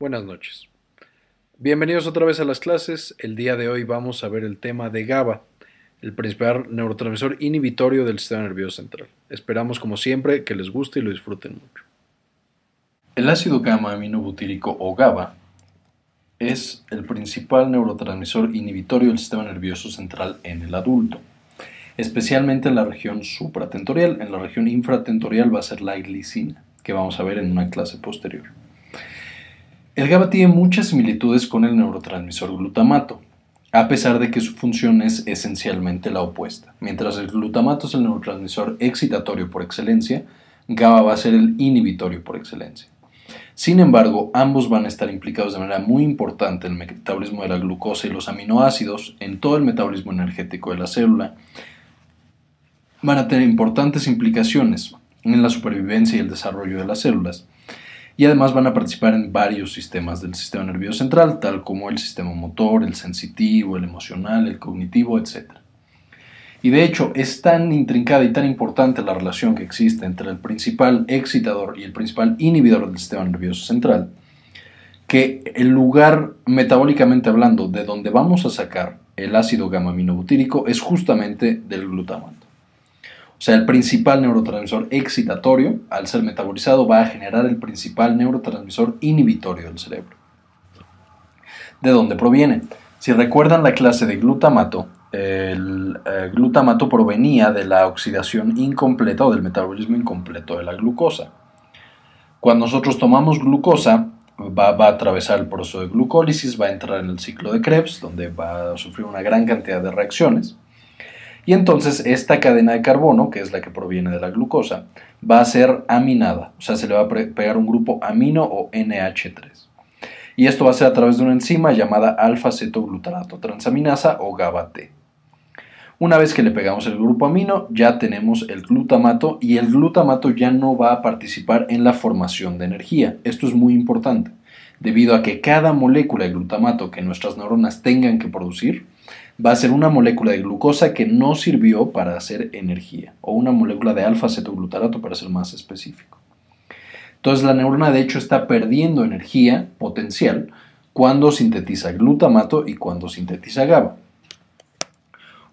Buenas noches. Bienvenidos otra vez a las clases. El día de hoy vamos a ver el tema de GABA, el principal neurotransmisor inhibitorio del sistema nervioso central. Esperamos como siempre que les guste y lo disfruten mucho. El ácido gamma aminobutírico o GABA es el principal neurotransmisor inhibitorio del sistema nervioso central en el adulto, especialmente en la región supratentorial. En la región infratentorial va a ser la glicina, que vamos a ver en una clase posterior. El GABA tiene muchas similitudes con el neurotransmisor glutamato, a pesar de que su función es esencialmente la opuesta. Mientras el glutamato es el neurotransmisor excitatorio por excelencia, GABA va a ser el inhibitorio por excelencia. Sin embargo, ambos van a estar implicados de manera muy importante en el metabolismo de la glucosa y los aminoácidos, en todo el metabolismo energético de la célula. Van a tener importantes implicaciones en la supervivencia y el desarrollo de las células. Y además van a participar en varios sistemas del sistema nervioso central, tal como el sistema motor, el sensitivo, el emocional, el cognitivo, etc. Y de hecho es tan intrincada y tan importante la relación que existe entre el principal excitador y el principal inhibidor del sistema nervioso central, que el lugar metabólicamente hablando de donde vamos a sacar el ácido gamma aminobutírico es justamente del glutamato. O sea, el principal neurotransmisor excitatorio, al ser metabolizado, va a generar el principal neurotransmisor inhibitorio del cerebro. ¿De dónde proviene? Si recuerdan la clase de glutamato, el eh, glutamato provenía de la oxidación incompleta o del metabolismo incompleto de la glucosa. Cuando nosotros tomamos glucosa, va, va, a atravesar el proceso de glucólisis, va a entrar en el ciclo de Krebs, donde va a sufrir una gran cantidad de reacciones. Y entonces esta cadena de carbono, que es la que proviene de la glucosa, va a ser aminada, o sea, se le va a pegar un grupo amino o NH3 y esto va a ser a través de una enzima llamada alfa-cetoglutarato transaminasa o GABA-T. Una vez que le pegamos el grupo amino, ya tenemos el glutamato y el glutamato ya no va a participar en la formación de energía. Esto es muy importante, debido a que cada molécula de glutamato que nuestras neuronas tengan que producir va a ser una molécula de glucosa que no sirvió para hacer energía, o una molécula de alfa-cetoglutarato para ser más específico. Entonces la neurona de hecho está perdiendo energía potencial cuando sintetiza glutamato y cuando sintetiza GABA.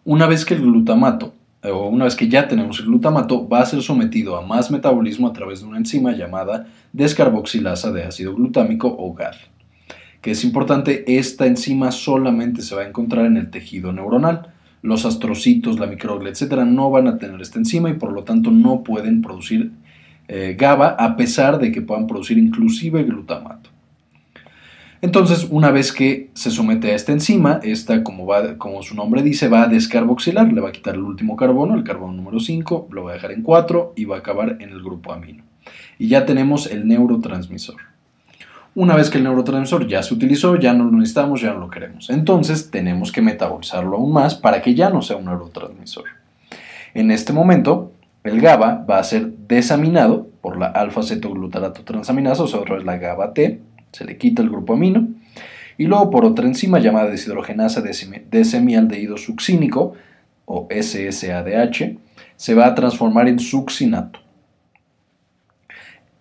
Una vez que el glutamato, o una vez que ya tenemos el glutamato, va a ser sometido a más metabolismo a través de una enzima llamada descarboxilasa de ácido glutámico o GAD. Que es importante, esta enzima solamente se va a encontrar en el tejido neuronal. Los astrocitos, la microglia, etc. no van a tener esta enzima y por lo tanto no pueden producir eh, GABA a pesar de que puedan producir inclusive glutamato. Entonces, una vez que se somete a esta enzima, esta, como su nombre dice, va a descarboxilar, le va a quitar el último carbono, el carbono número 5, lo va a dejar en 4 y va a acabar en el grupo amino. Y ya tenemos el neurotransmisor. Una vez que el neurotransmisor ya se utilizó, ya no lo necesitamos, ya no lo queremos. Entonces, tenemos que metabolizarlo aún más para que ya no sea un neurotransmisor. En este momento, el GABA va a ser desaminado por la alfa-cetoglutarato transaminasa, o sea, otra vez la GABA-T, se le quita el grupo amino, y luego por otra enzima llamada deshidrogenasa de semialdehído succínico, o SSADH, se va a transformar en succinato.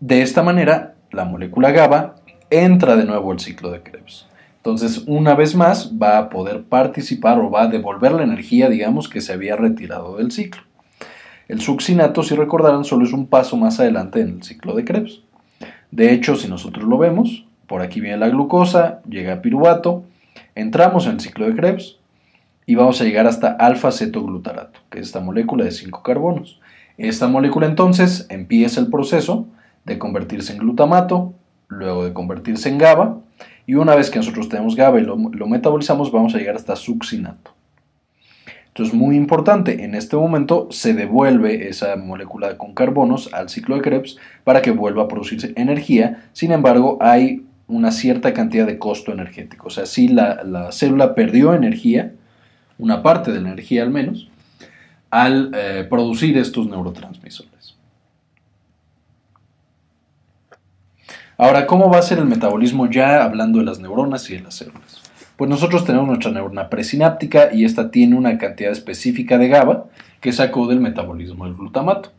De esta manera, la molécula GABA entra de nuevo al ciclo de Krebs. Entonces, una vez más, va a poder participar o va a devolver la energía, digamos, que se había retirado del ciclo. El succinato, si recordarán, solo es un paso más adelante en el ciclo de Krebs. De hecho, si nosotros lo vemos, por aquí viene la glucosa, llega a piruvato, entramos en el ciclo de Krebs y vamos a llegar hasta alfa-cetoglutarato, que es esta molécula de 5 carbonos. Esta molécula entonces empieza el proceso de convertirse en glutamato, luego de convertirse en GABA, y una vez que nosotros tenemos GABA y lo, metabolizamos, vamos a llegar hasta succinato. Entonces, muy importante, en este momento se devuelve esa molécula con carbonos al ciclo de Krebs para que vuelva a producirse energía. Sin embargo, hay una cierta cantidad de costo energético. O sea, si la, célula perdió energía, una parte de la energía al menos, al eh, producir estos neurotransmisores. Ahora, ¿cómo va a ser el metabolismo ya hablando de las neuronas y de las células? Pues nosotros tenemos nuestra neurona presináptica y esta tiene una cantidad específica de GABA que sacó del metabolismo del glutamato.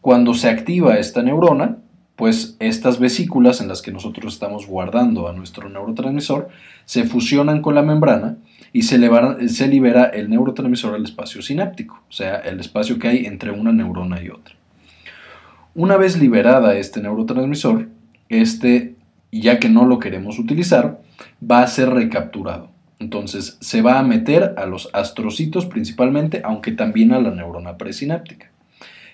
Cuando se activa esta neurona, pues estas vesículas en las que nosotros estamos guardando a nuestro neurotransmisor se fusionan con la membrana y se, se libera el neurotransmisor al espacio sináptico, o sea, el espacio que hay entre una neurona y otra. Una vez liberada este neurotransmisor, este, ya que no lo queremos utilizar, va a ser recapturado. Entonces se va a meter a los astrocitos principalmente, aunque también a la neurona presináptica.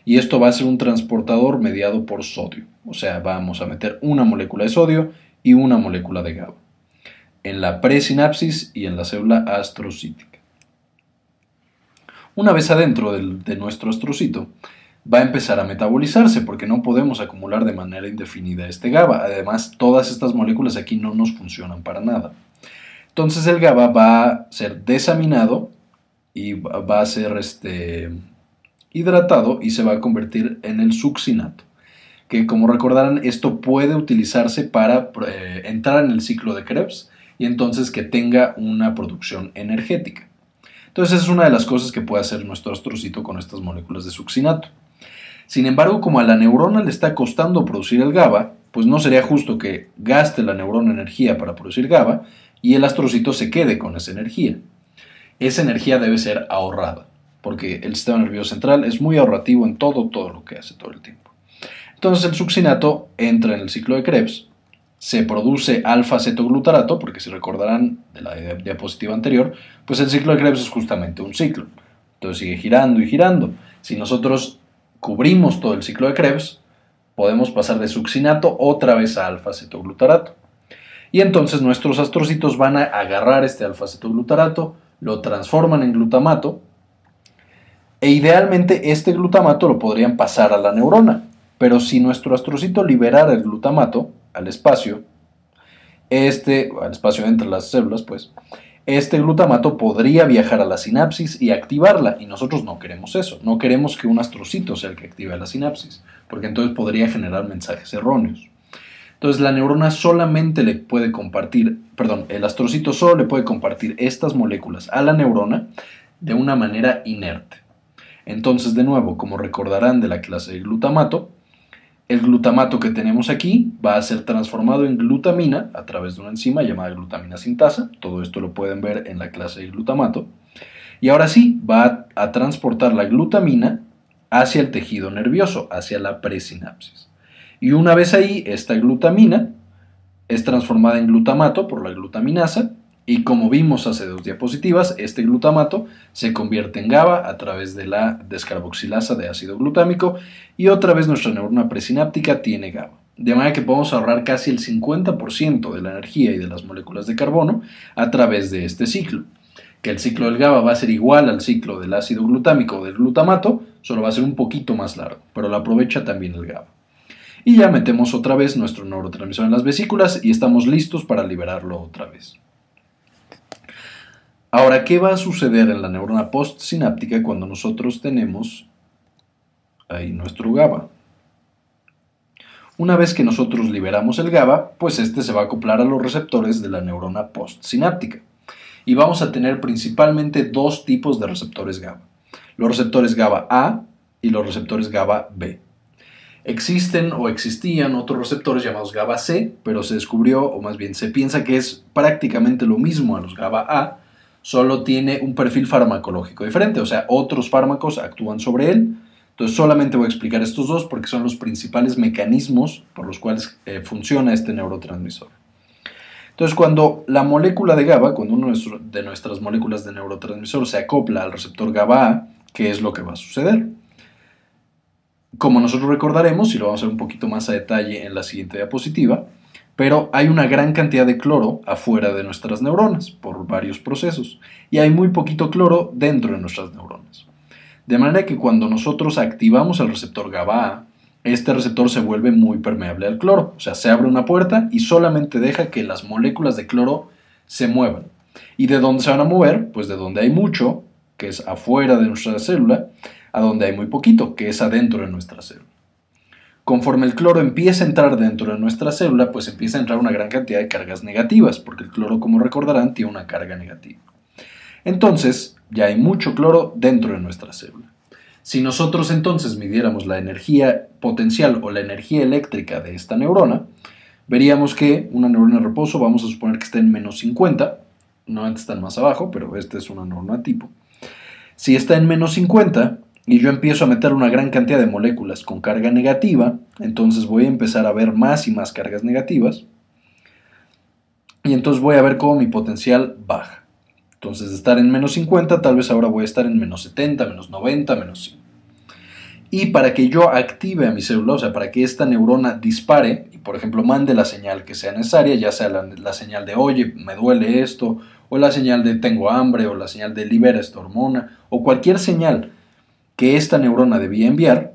Y esto va a ser un transportador mediado por sodio. O sea, vamos a meter una molécula de sodio y una molécula de GABA en la presinapsis y en la célula astrocítica. Una vez adentro de nuestro astrocito, va a empezar a metabolizarse porque no podemos acumular de manera indefinida este GABA. Además, todas estas moléculas aquí no nos funcionan para nada. Entonces el GABA va a ser desaminado y va a ser este, hidratado y se va a convertir en el succinato. Que como recordarán, esto puede utilizarse para eh, entrar en el ciclo de Krebs y entonces que tenga una producción energética. Entonces es una de las cosas que puede hacer nuestro astrocito con estas moléculas de succinato. Sin embargo, como a la neurona le está costando producir el GABA, pues no sería justo que gaste la neurona energía para producir GABA y el astrocito se quede con esa energía. Esa energía debe ser ahorrada, porque el sistema nervioso central es muy ahorrativo en todo, todo lo que hace todo el tiempo. Entonces el succinato entra en el ciclo de Krebs, se produce alfa-cetoglutarato, porque si recordarán de la diapositiva anterior, pues el ciclo de Krebs es justamente un ciclo. Entonces sigue girando y girando. Si nosotros cubrimos todo el ciclo de Krebs, podemos pasar de succinato otra vez a alfa-cetoglutarato. Y entonces nuestros astrocitos van a agarrar este alfa-cetoglutarato, lo transforman en glutamato, e idealmente este glutamato lo podrían pasar a la neurona. Pero si nuestro astrocito liberara el glutamato al espacio, este, al espacio entre las células, pues, este glutamato podría viajar a la sinapsis y activarla, y nosotros no queremos eso, no queremos que un astrocito sea el que active la sinapsis, porque entonces podría generar mensajes erróneos. Entonces la neurona solamente le puede compartir, perdón, el astrocito solo le puede compartir estas moléculas a la neurona de una manera inerte. Entonces, de nuevo, como recordarán de la clase de glutamato, el glutamato que tenemos aquí va a ser transformado en glutamina a través de una enzima llamada glutamina sintasa. Todo esto lo pueden ver en la clase de glutamato. Y ahora sí, va a transportar la glutamina hacia el tejido nervioso, hacia la presinapsis. Y una vez ahí, esta glutamina es transformada en glutamato por la glutaminasa y como vimos hace dos diapositivas, este glutamato se convierte en GABA a través de la descarboxilasa de ácido glutámico y otra vez nuestra neurona presináptica tiene GABA. De manera que podemos ahorrar casi el 50% de la energía y de las moléculas de carbono a través de este ciclo. Que el ciclo del GABA va a ser igual al ciclo del ácido glutámico o del glutamato, solo va a ser un poquito más largo, pero lo aprovecha también el GABA y ya metemos otra vez nuestro neurotransmisor en las vesículas y estamos listos para liberarlo otra vez. Ahora, ¿qué va a suceder en la neurona postsináptica cuando nosotros tenemos ahí nuestro GABA? Una vez que nosotros liberamos el GABA, pues este se va a acoplar a los receptores de la neurona postsináptica. Y vamos a tener principalmente dos tipos de receptores GABA. Los receptores GABA A y los receptores GABA B. Existen o existían otros receptores llamados GABA C, pero se descubrió, o más bien se piensa que es prácticamente lo mismo a los GABA A, solo tiene un perfil farmacológico diferente, o sea, otros fármacos actúan sobre él. Entonces solamente voy a explicar estos dos porque son los principales mecanismos por los cuales eh, funciona este neurotransmisor. Entonces cuando la molécula de GABA, cuando una de nuestras moléculas de neurotransmisor se acopla al receptor GABA ¿qué es lo que va a suceder? como nosotros recordaremos, y lo vamos a ver un poquito más a detalle en la siguiente diapositiva, pero hay una gran cantidad de cloro afuera de nuestras neuronas por varios procesos y hay muy poquito cloro dentro de nuestras neuronas. De manera que cuando nosotros activamos el receptor GABA, este receptor se vuelve muy permeable al cloro, o sea, se abre una puerta y solamente deja que las moléculas de cloro se muevan. ¿Y de dónde se van a mover? Pues de donde hay mucho, que es afuera de nuestra célula, a donde hay muy poquito, que es adentro de nuestra célula. Conforme el cloro empieza a entrar dentro de nuestra célula, pues empieza a entrar una gran cantidad de cargas negativas, porque el cloro, como recordarán, tiene una carga negativa. Entonces, ya hay mucho cloro dentro de nuestra célula. Si nosotros entonces midiéramos la energía potencial o la energía eléctrica de esta neurona, veríamos que una neurona de reposo, vamos a suponer que está en menos 50, no antes están más abajo, pero esta es una neurona tipo. Si está en menos 50 y yo empiezo a meter una gran cantidad de moléculas con carga negativa, entonces voy a empezar a ver más y más cargas negativas, y entonces voy a ver cómo mi potencial baja. Entonces, de estar en menos 50, tal vez ahora voy a estar en menos 70, menos 90, menos 100. Y para que yo active a mi célula, o sea, para que esta neurona dispare y, por ejemplo, mande la señal que sea necesaria, ya sea la, señal de, oye, me duele esto, o la señal de tengo hambre, o la señal de libera esta hormona, o cualquier señal que esta neurona debía enviar,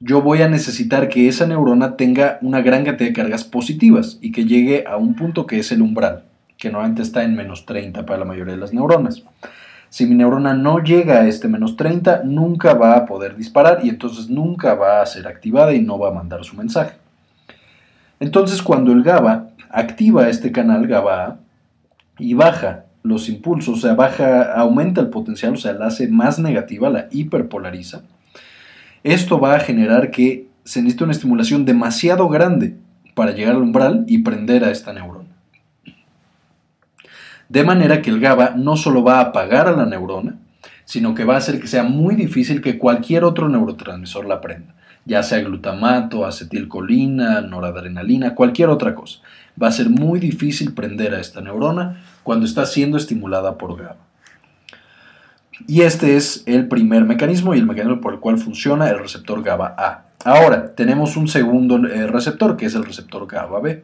yo voy a necesitar que esa neurona tenga una gran cantidad de cargas positivas y que llegue a un punto que es el umbral, que normalmente está en menos 30 para la mayoría de las neuronas. Si mi neurona no llega a este menos 30, nunca va a poder disparar y entonces nunca va a ser activada y no va a mandar su mensaje. Entonces cuando el GABA activa este canal GABA y baja los impulsos, o sea, baja, aumenta el potencial, o sea, la hace más negativa, la hiperpolariza, esto va a generar que se necesite una estimulación demasiado grande para llegar al umbral y prender a esta neurona. De manera que el GABA no solo va a apagar a la neurona, sino que va a hacer que sea muy difícil que cualquier otro neurotransmisor la prenda, ya sea glutamato, acetilcolina, noradrenalina, cualquier otra cosa. Va a ser muy difícil prender a esta neurona cuando está siendo estimulada por GABA. Y este es el primer mecanismo y el mecanismo por el cual funciona el receptor GABA-A. Ahora, tenemos un segundo eh, receptor que es el receptor GABA-B.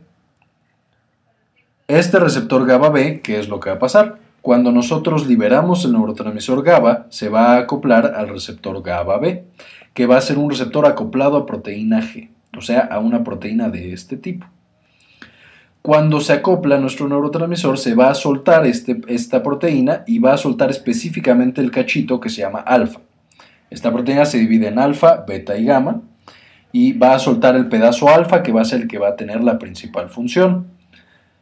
Este receptor GABA-B, ¿qué es lo que va a pasar? Cuando nosotros liberamos el neurotransmisor GABA, se va a acoplar al receptor GABA-B, que va a ser un receptor acoplado a proteína G, o sea, a una proteína de este tipo. Cuando se acopla nuestro neurotransmisor, se va a soltar este, esta proteína y va a soltar específicamente el cachito que se llama alfa. Esta proteína se divide en alfa, beta y gamma y va a soltar el pedazo alfa que va a ser el que va a tener la principal función.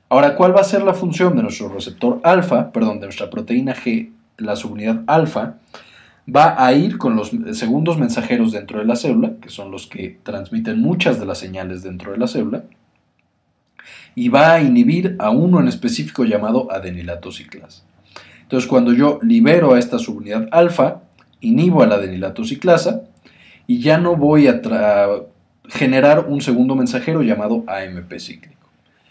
Ahora, ¿cuál va a ser la función de nuestro receptor alfa, perdón, de nuestra proteína G, la subunidad alfa? Va a ir con los segundos mensajeros dentro de la célula, que son los que transmiten muchas de las señales dentro de la célula, y va a inhibir a uno en específico llamado adenilato ciclasa. Entonces, cuando yo libero a esta subunidad alfa, inhibo a la adenilato ciclasa y ya no voy a generar un segundo mensajero llamado AMP cíclico.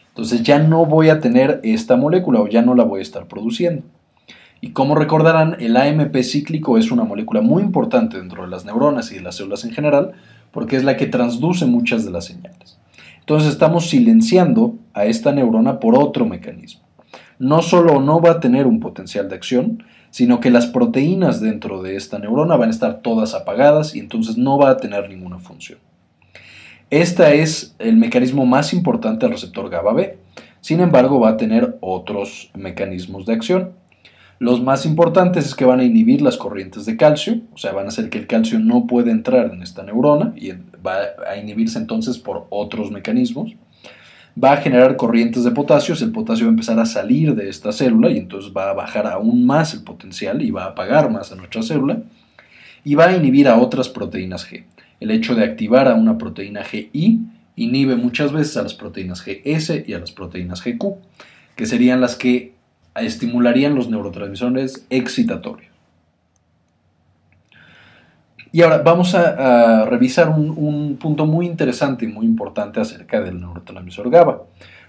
Entonces ya no voy a tener esta molécula o ya no la voy a estar produciendo. Y como recordarán, el AMP cíclico es una molécula muy importante dentro de las neuronas y de las células en general, porque es la que transduce muchas de las señales. Entonces estamos silenciando a esta neurona por otro mecanismo. No solo no va a tener un potencial de acción, sino que las proteínas dentro de esta neurona van a estar todas apagadas y entonces no va a tener ninguna función. Este es el mecanismo más importante del receptor GABA B. Sin embargo, va a tener otros mecanismos de acción. Los más importantes es que van a inhibir las corrientes de calcio, o sea, van a hacer que el calcio no pueda entrar en esta neurona y va a inhibirse entonces por otros mecanismos. Va a generar corrientes de potasio, el potasio va a empezar a salir de esta célula y entonces va a bajar aún más el potencial y va a apagar más a nuestra célula. Y va a inhibir a otras proteínas G. El hecho de activar a una proteína GI inhibe muchas veces a las proteínas GS y a las proteínas GQ, que serían las que estimularían los neurotransmisores excitatorios. Y ahora vamos a, revisar un, punto muy interesante y muy importante acerca del neurotransmisor GABA.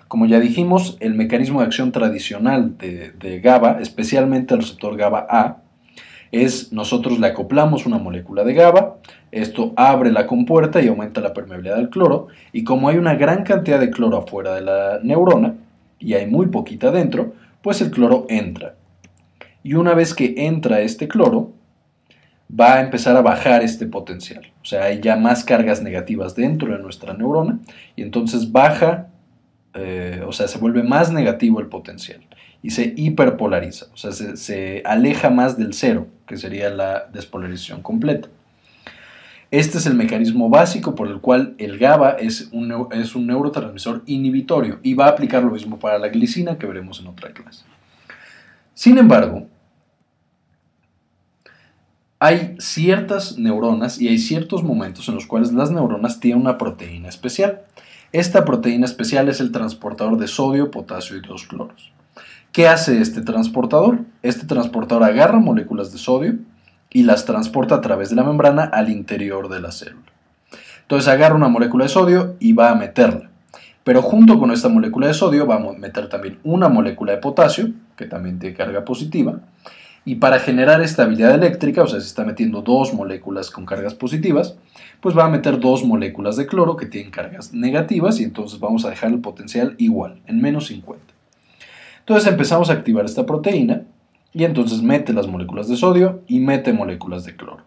Como ya dijimos, el mecanismo de acción tradicional de, de GABA, especialmente el receptor GABA-A, es nosotros le acoplamos una molécula de GABA, esto abre la compuerta y aumenta la permeabilidad del cloro, y como hay una gran cantidad de cloro afuera de la neurona, y hay muy poquita dentro, pues el cloro entra. Y una vez que entra este cloro, va a empezar a bajar este potencial. O sea, hay ya más cargas negativas dentro de nuestra neurona y entonces baja, eh, o sea, se vuelve más negativo el potencial y se hiperpolariza, o sea, se, aleja más del cero, que sería la despolarización completa. Este es el mecanismo básico por el cual el GABA es un, neurotransmisor inhibitorio y va a aplicar lo mismo para la glicina que veremos en otra clase. Sin embargo, hay ciertas neuronas y hay ciertos momentos en los cuales las neuronas tienen una proteína especial. Esta proteína especial es el transportador de sodio, potasio y dos cloros. ¿Qué hace este transportador? Este transportador agarra moléculas de sodio y las transporta a través de la membrana al interior de la célula. Entonces agarra una molécula de sodio y va a meterla. Pero junto con esta molécula de sodio vamos a meter también una molécula de potasio, que también tiene carga positiva, y para generar estabilidad eléctrica, o sea, si está metiendo dos moléculas con cargas positivas, pues va a meter dos moléculas de cloro que tienen cargas negativas y entonces vamos a dejar el potencial igual, en menos 50. Entonces empezamos a activar esta proteína y entonces mete las moléculas de sodio y mete moléculas de cloro.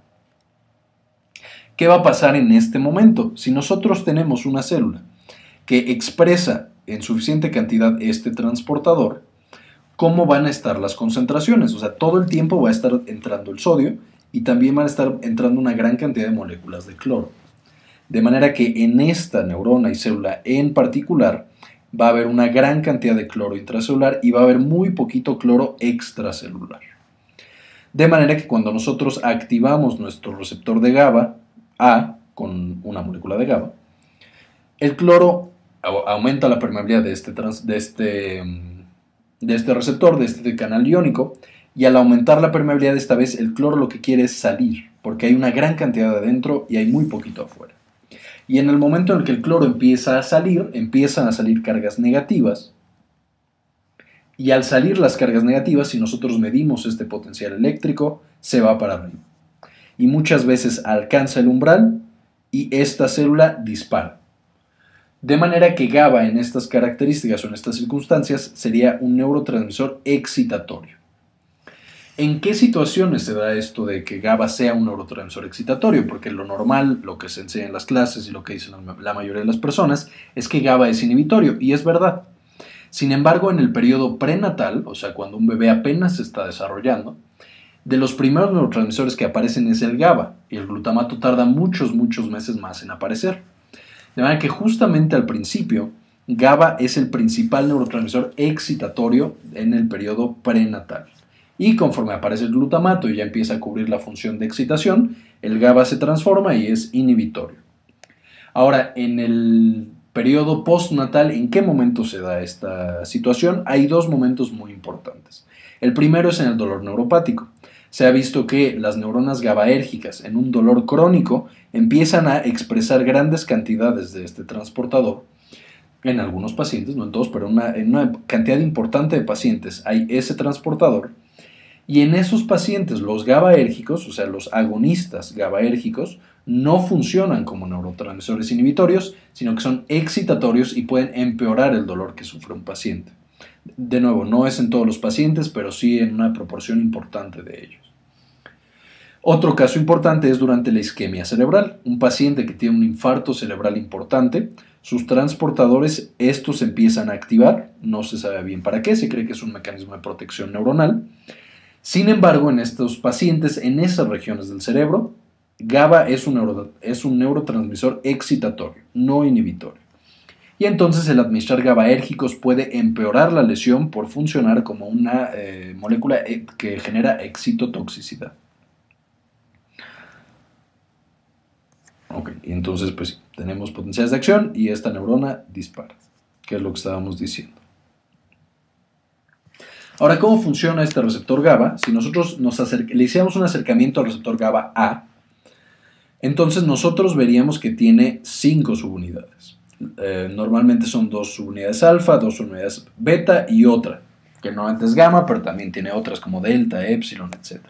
¿Qué va a pasar en este momento? Si nosotros tenemos una célula que expresa en suficiente cantidad este transportador, cómo van a estar las concentraciones. O sea, todo el tiempo va a estar entrando el sodio y también van a estar entrando una gran cantidad de moléculas de cloro. De manera que en esta neurona y célula en particular va a haber una gran cantidad de cloro intracelular y va a haber muy poquito cloro extracelular. De manera que cuando nosotros activamos nuestro receptor de GABA, A, con una molécula de GABA, el cloro aumenta la permeabilidad de este, de este de este receptor, de este canal iónico, y al aumentar la permeabilidad esta vez el cloro lo que quiere es salir, porque hay una gran cantidad adentro y hay muy poquito afuera. Y en el momento en el que el cloro empieza a salir, empiezan a salir cargas negativas, y al salir las cargas negativas, si nosotros medimos este potencial eléctrico, se va para arriba. Y muchas veces alcanza el umbral y esta célula dispara. De manera que GABA en estas características o en estas circunstancias sería un neurotransmisor excitatorio. ¿En qué situaciones se da esto de que GABA sea un neurotransmisor excitatorio? Porque lo normal, lo que se enseña en las clases y lo que dicen la mayoría de las personas es que GABA es inhibitorio, y es verdad. Sin embargo, en el periodo prenatal, o sea, cuando un bebé apenas se está desarrollando, de los primeros neurotransmisores que aparecen es el GABA, y el glutamato tarda muchos, muchos meses más en aparecer. De manera que justamente al principio, GABA es el principal neurotransmisor excitatorio en el periodo prenatal. Y conforme aparece el glutamato y ya empieza a cubrir la función de excitación, el GABA se transforma y es inhibitorio. Ahora, en el periodo postnatal, ¿en qué momento se da esta situación? Hay dos momentos muy importantes. El primero es en el dolor neuropático se ha visto que las neuronas GABAérgicas en un dolor crónico empiezan a expresar grandes cantidades de este transportador. En algunos pacientes, no en todos, pero en una cantidad importante de pacientes hay ese transportador. Y en esos pacientes los GABAérgicos, o sea, los agonistas GABAérgicos, no funcionan como neurotransmisores inhibitorios, sino que son excitatorios y pueden empeorar el dolor que sufre un paciente. De nuevo, no es en todos los pacientes, pero sí en una proporción importante de ellos. Otro caso importante es durante la isquemia cerebral. Un paciente que tiene un infarto cerebral importante, sus transportadores, estos empiezan a activar, no se sabe bien para qué, se cree que es un mecanismo de protección neuronal. Sin embargo, en estos pacientes, en esas regiones del cerebro, GABA es un, neurotransmisor excitatorio, no inhibitorio. Y entonces el administrar GABAérgicos puede empeorar la lesión por funcionar como una eh, molécula eh, que genera excitotoxicidad. Ok, y entonces pues tenemos potenciales de acción y esta neurona dispara, que es lo que estábamos diciendo. Ahora, ¿cómo funciona este receptor GABA? Si nosotros nos le hiciéramos un acercamiento al receptor GABA A, entonces nosotros veríamos que tiene cinco subunidades. Eh, normalmente son dos subunidades alfa, dos subunidades beta y otra, que normalmente es gamma, pero también tiene otras como delta, epsilon, etc.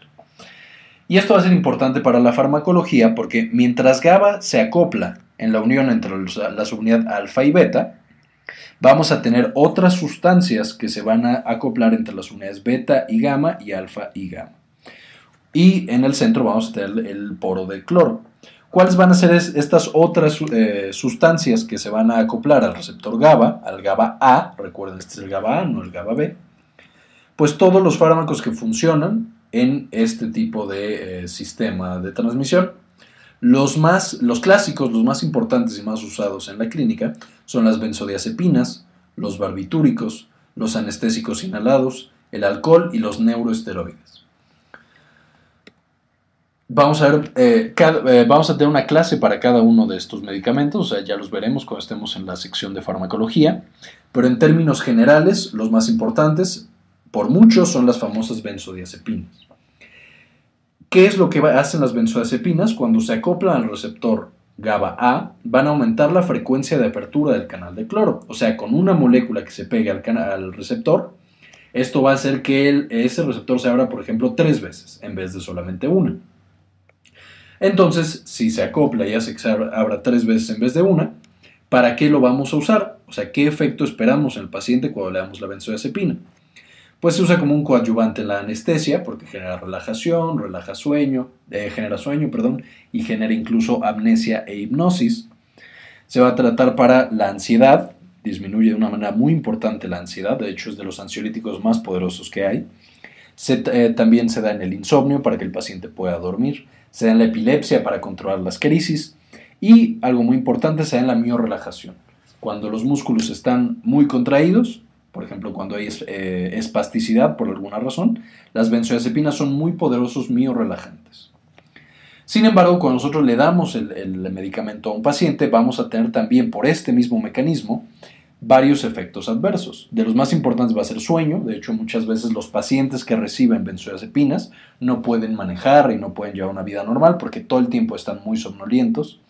Y esto va a ser importante para la farmacología porque mientras GABA se acopla en la unión entre la subunidad alfa y beta, vamos a tener otras sustancias que se van a acoplar entre las unidades beta y gamma y alfa y gamma. Y en el centro vamos a tener el poro de cloro. ¿Cuáles van a ser estas otras eh, sustancias que se van a acoplar al receptor GABA, al GABA A? Recuerden, este es el GABA A, no el GABA B. Pues todos los fármacos que funcionan en este tipo de eh, sistema de transmisión. Los, más, los clásicos, los más importantes y más usados en la clínica son las benzodiazepinas, los barbitúricos, los anestésicos inhalados, el alcohol y los neuroesteroides. Vamos a, ver, eh, eh, vamos a tener una clase para cada uno de estos medicamentos, o sea, ya los veremos cuando estemos en la sección de farmacología, pero en términos generales, los más importantes, por muchos, son las famosas benzodiazepinas. ¿Qué es lo que hacen las benzodiazepinas? Cuando se acoplan al receptor GABA A, van a aumentar la frecuencia de apertura del canal de cloro. O sea, con una molécula que se pegue al, receptor, esto va a hacer que ese receptor se abra, por ejemplo, tres veces en vez de solamente una. Entonces, si se acopla y hace que se abra tres veces en vez de una, ¿para qué lo vamos a usar? O sea, ¿qué efecto esperamos en el paciente cuando le damos la benzodiazepina? Pues se usa como un coadyuvante en la anestesia porque genera relajación, relaja sueño, eh, genera sueño, perdón, y genera incluso amnesia e hipnosis. Se va a tratar para la ansiedad, disminuye de una manera muy importante la ansiedad, de hecho es de los ansiolíticos más poderosos que hay. Eh, también se da en el insomnio para que el paciente pueda dormir se da en la epilepsia para controlar las crisis y algo muy importante se da en la miorelajación. Cuando los músculos están muy contraídos, por ejemplo cuando hay eh, espasticidad por alguna razón, las benzodiazepinas son muy poderosos miorelajantes. Sin embargo, cuando nosotros le damos el medicamento a un paciente, vamos a tener también por este mismo mecanismo varios efectos adversos. De los más importantes va a ser sueño. De hecho, muchas veces los pacientes que reciben benzodiazepinas no pueden manejar y no pueden llevar una vida normal porque todo el tiempo están muy somnolientos.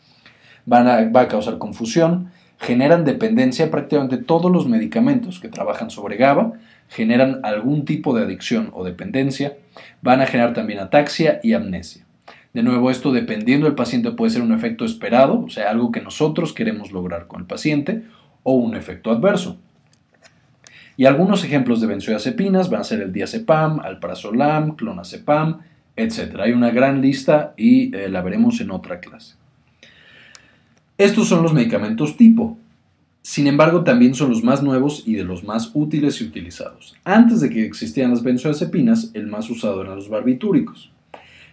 Van va a causar confusión. Generan dependencia. Prácticamente todos los medicamentos que trabajan sobre GABA generan algún tipo de adicción o dependencia. Van a generar también ataxia y amnesia. De nuevo, esto dependiendo del paciente puede ser un efecto esperado, o sea, algo que nosotros queremos lograr con el paciente, o un efecto adverso. Y algunos ejemplos de benzodiazepinas van a ser el diazepam, alprazolam, clonazepam, etc. Hay una gran lista y eh, la veremos en otra clase. Estos son los medicamentos tipo. Sin embargo, también son los más nuevos y de los más útiles y utilizados. Antes de que existieran las benzodiazepinas, el más usado eran los barbitúricos.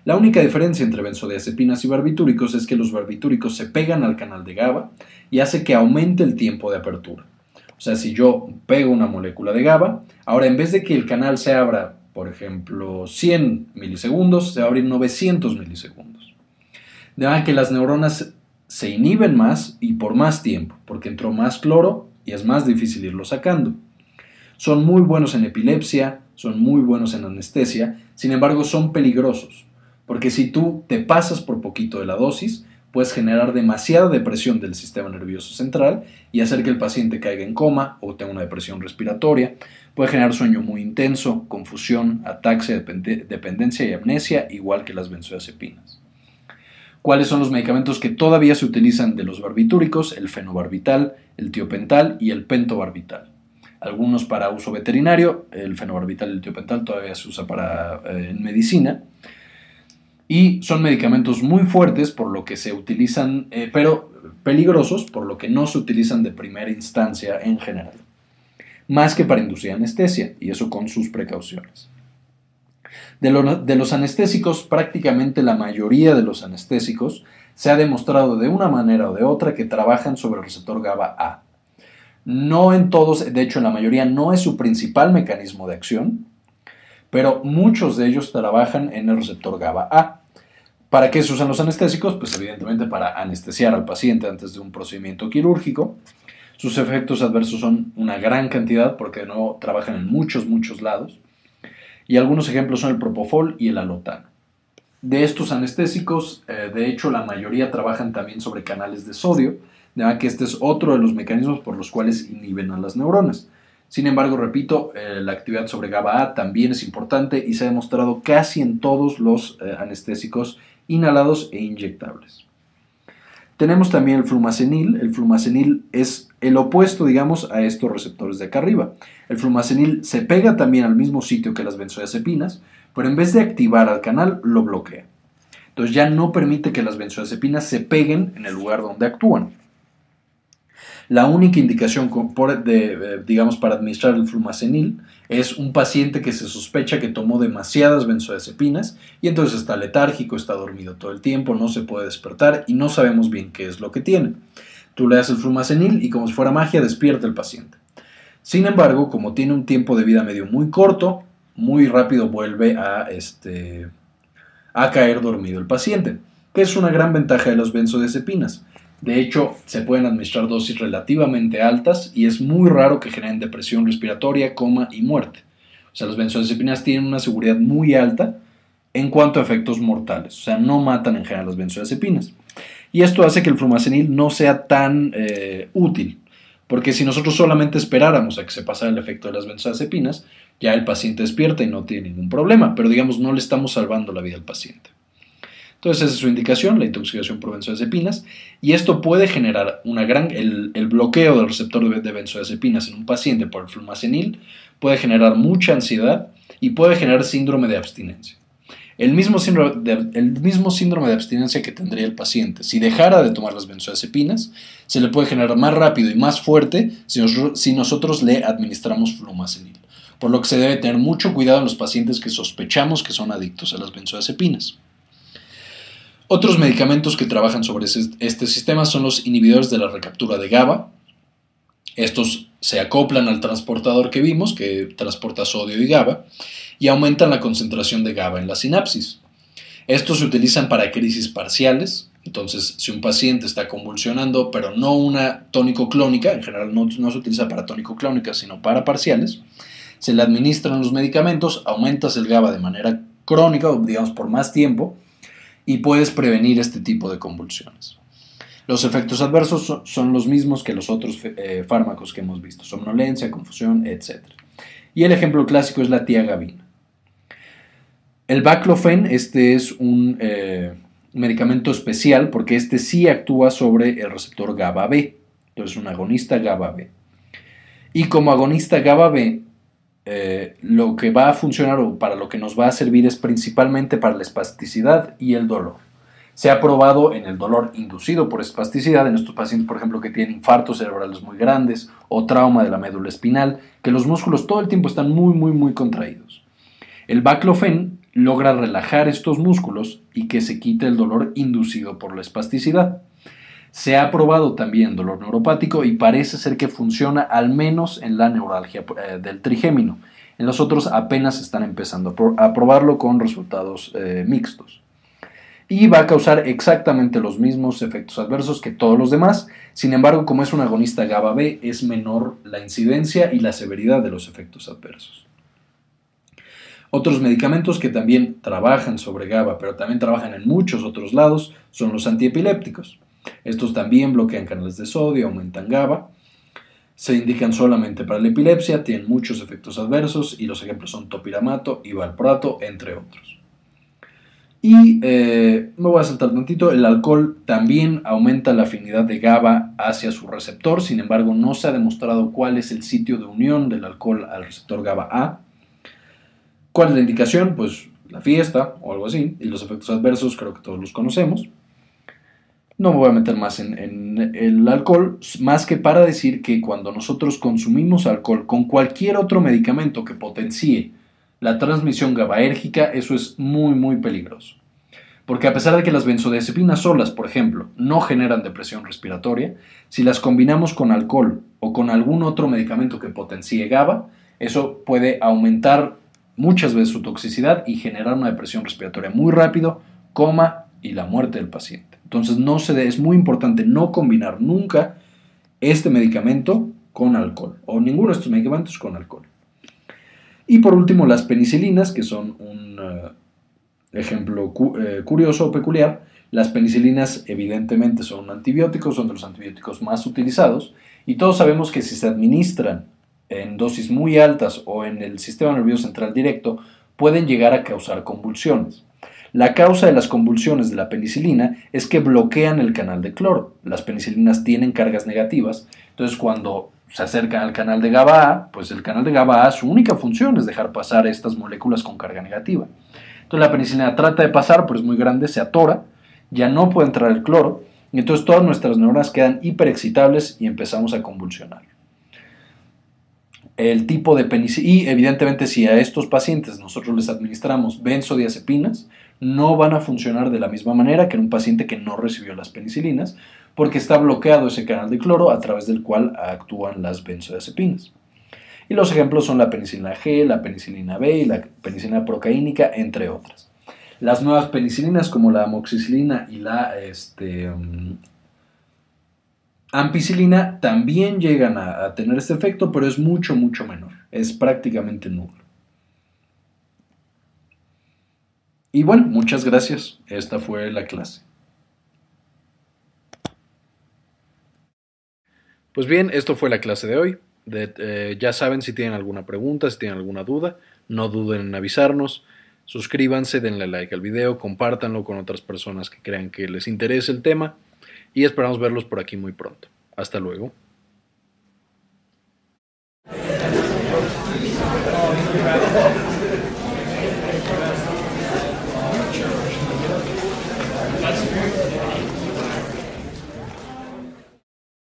La única diferencia entre benzodiazepinas y barbitúricos es que los barbitúricos se pegan al canal de GABA y hace que aumente el tiempo de apertura. O sea, si yo pego una molécula de GABA, ahora en vez de que el canal se abra, por ejemplo, 100 milisegundos, se va a abrir 900 milisegundos. De manera que las neuronas se inhiben más y por más tiempo, porque entró más cloro y es más difícil irlo sacando. Son muy buenos en epilepsia, son muy buenos en anestesia, sin embargo son peligrosos porque si tú te pasas por poquito de la dosis, puedes generar demasiada depresión del sistema nervioso central y hacer que el paciente caiga en coma o tenga una depresión respiratoria. Puede generar sueño muy intenso, confusión, ataxia, dependencia y amnesia, igual que las benzodiazepinas. ¿Cuáles son los medicamentos que todavía se utilizan de los barbitúricos? El fenobarbital, el tiopental y el pentobarbital. Algunos para uso veterinario, el fenobarbital y el tiopental todavía se usa para, eh, en medicina y son medicamentos muy fuertes por lo que se utilizan, eh, pero peligrosos por lo que no se utilizan de primera instancia en general, más que para inducir anestesia, y eso con sus precauciones. De, los anestésicos, prácticamente la mayoría de los anestésicos se ha demostrado de una manera o de otra que trabajan sobre el receptor GABA A. No en todos, de hecho en la mayoría no es su principal mecanismo de acción, pero muchos de ellos trabajan en el receptor GABA A. ¿Para qué se usan los anestésicos? Pues evidentemente para anestesiar al paciente antes de un procedimiento quirúrgico. Sus efectos adversos son una gran cantidad porque no trabajan en muchos, muchos lados. Y algunos ejemplos son el propofol y el alotano. De estos anestésicos, eh, de hecho, la mayoría trabajan también sobre canales de sodio, de que este es otro de los mecanismos por los cuales inhiben a las neuronas. Sin embargo, repito, eh, la actividad sobre GABA-A también es importante y se ha demostrado casi en todos los eh, anestésicos inhalados e inyectables. Tenemos también el flumacenil. El flumacenil es el opuesto, digamos, a estos receptores de acá arriba. El flumacenil se pega también al mismo sitio que las benzodiazepinas, pero en vez de activar al canal, lo bloquea. Entonces ya no permite que las benzodiazepinas se peguen en el lugar donde actúan. La única indicación de, digamos, para administrar el flumacenil es un paciente que se sospecha que tomó demasiadas benzodiazepinas y entonces está letárgico, está dormido todo el tiempo, no se puede despertar y no sabemos bien qué es lo que tiene. Tú le das el flumacenil y como si fuera magia despierta el paciente. Sin embargo, como tiene un tiempo de vida medio muy corto, muy rápido vuelve a, este, a caer dormido el paciente, que es una gran ventaja de los benzodiazepinas. De hecho, se pueden administrar dosis relativamente altas y es muy raro que generen depresión respiratoria, coma y muerte. O sea, los benzodiazepinas tienen una seguridad muy alta en cuanto a efectos mortales. O sea, no matan en general las benzodiazepinas. Y esto hace que el flumacenil no sea tan eh, útil. Porque si nosotros solamente esperáramos a que se pasara el efecto de las benzodiazepinas, ya el paciente despierta y no tiene ningún problema. Pero digamos, no le estamos salvando la vida al paciente. Entonces esa es su indicación, la intoxicación por benzodiazepinas, y esto puede generar una gran, el, bloqueo del receptor de benzodiazepinas en un paciente por el flumacenil puede generar mucha ansiedad y puede generar síndrome de abstinencia. El mismo, síndrome de, el mismo síndrome de abstinencia que tendría el paciente si dejara de tomar las benzodiazepinas, se le puede generar más rápido y más fuerte si nosotros, le administramos flumacenil. Por lo que se debe tener mucho cuidado en los pacientes que sospechamos que son adictos a las benzodiazepinas. Otros medicamentos que trabajan sobre este sistema son los inhibidores de la recaptura de GABA. Estos se acoplan al transportador que vimos, que transporta sodio y GABA, y aumentan la concentración de GABA en la sinapsis. Estos se utilizan para crisis parciales, entonces si un paciente está convulsionando, pero no una tónico-clónica, en general no, se utiliza para tónico-clónica, sino para parciales, se le administran los medicamentos, aumentas el GABA de manera crónica, digamos por más tiempo, y puedes prevenir este tipo de convulsiones. Los efectos adversos son los mismos que los otros eh, fármacos que hemos visto, somnolencia, confusión, etc. Y el ejemplo clásico es la tiagabina. El baclofen, este es un eh, medicamento especial porque este sí actúa sobre el receptor GABA B, entonces un agonista GABA B. Y como agonista GABA B, eh, lo que va a funcionar o para lo que nos va a servir es principalmente para la espasticidad y el dolor. Se ha probado en el dolor inducido por espasticidad en estos pacientes, por ejemplo, que tienen infartos cerebrales muy grandes o trauma de la médula espinal, que los músculos todo el tiempo están muy, muy, muy contraídos. El baclofen logra relajar estos músculos y que se quite el dolor inducido por la espasticidad. Se ha probado también dolor neuropático y parece ser que funciona al menos en la neuralgia eh, del trigémino. En los otros apenas están empezando a probarlo con resultados eh, mixtos. Y va a causar exactamente los mismos efectos adversos que todos los demás. Sin embargo, como es un agonista GABA B, es menor la incidencia y la severidad de los efectos adversos. Otros medicamentos que también trabajan sobre GABA, pero también trabajan en muchos otros lados, son los antiepilépticos. Estos también bloquean canales de sodio, aumentan GABA, se indican solamente para la epilepsia, tienen muchos efectos adversos y los ejemplos son topiramato y valproato, entre otros. Y eh, me voy a saltar tantito, el alcohol también aumenta la afinidad de GABA hacia su receptor, sin embargo no se ha demostrado cuál es el sitio de unión del alcohol al receptor GABA A. ¿Cuál es la indicación? Pues la fiesta o algo así, y los efectos adversos creo que todos los conocemos. No me voy a meter más en, el alcohol, más que para decir que cuando nosotros consumimos alcohol con cualquier otro medicamento que potencie la transmisión GABAérgica, eso es muy, muy peligroso. Porque a pesar de que las benzodiazepinas solas, por ejemplo, no generan depresión respiratoria, si las combinamos con alcohol o con algún otro medicamento que potencie GABA, eso puede aumentar muchas veces su toxicidad y generar una depresión respiratoria muy rápido, coma y la muerte del paciente. Entonces no se es muy importante no combinar nunca este medicamento con alcohol o ninguno de estos medicamentos con alcohol. Y por último las penicilinas, que son un eh, ejemplo eh, curioso o peculiar. Las penicilinas evidentemente son antibióticos, son de los antibióticos más utilizados y todos sabemos que si se administran en dosis muy altas o en el sistema nervioso central directo pueden llegar a causar convulsiones. La causa de las convulsiones de la penicilina es que bloquean el canal de cloro. Las penicilinas tienen cargas negativas, entonces cuando se acercan al canal de GABA pues el canal de GABA su única función es dejar pasar estas moléculas con carga negativa. Entonces la penicilina trata de pasar, pero es muy grande, se atora, ya no puede entrar el cloro, y entonces todas nuestras neuronas quedan hiperexcitables y empezamos a convulsionar el tipo de penicilina, y evidentemente si a estos pacientes nosotros les administramos benzodiazepinas, no van a funcionar de la misma manera que en un paciente que no recibió las penicilinas, porque está bloqueado ese canal de cloro a través del cual actúan las benzodiazepinas. Y los ejemplos son la penicilina G, la penicilina B y la penicilina procaínica, entre otras. Las nuevas penicilinas como la amoxicilina y la este, mm, ampicilina también llegan a, tener este efecto, pero es mucho, mucho menor. Es prácticamente nulo. Y bueno, muchas gracias. Esta fue la clase. Pues bien, esto fue la clase de hoy. Eh, ya saben si tienen alguna pregunta, si tienen alguna duda, no duden en avisarnos. Suscríbanse, denle like al video, compártanlo con otras personas que crean que les interese el tema y esperamos verlos por aquí muy pronto. Hasta luego.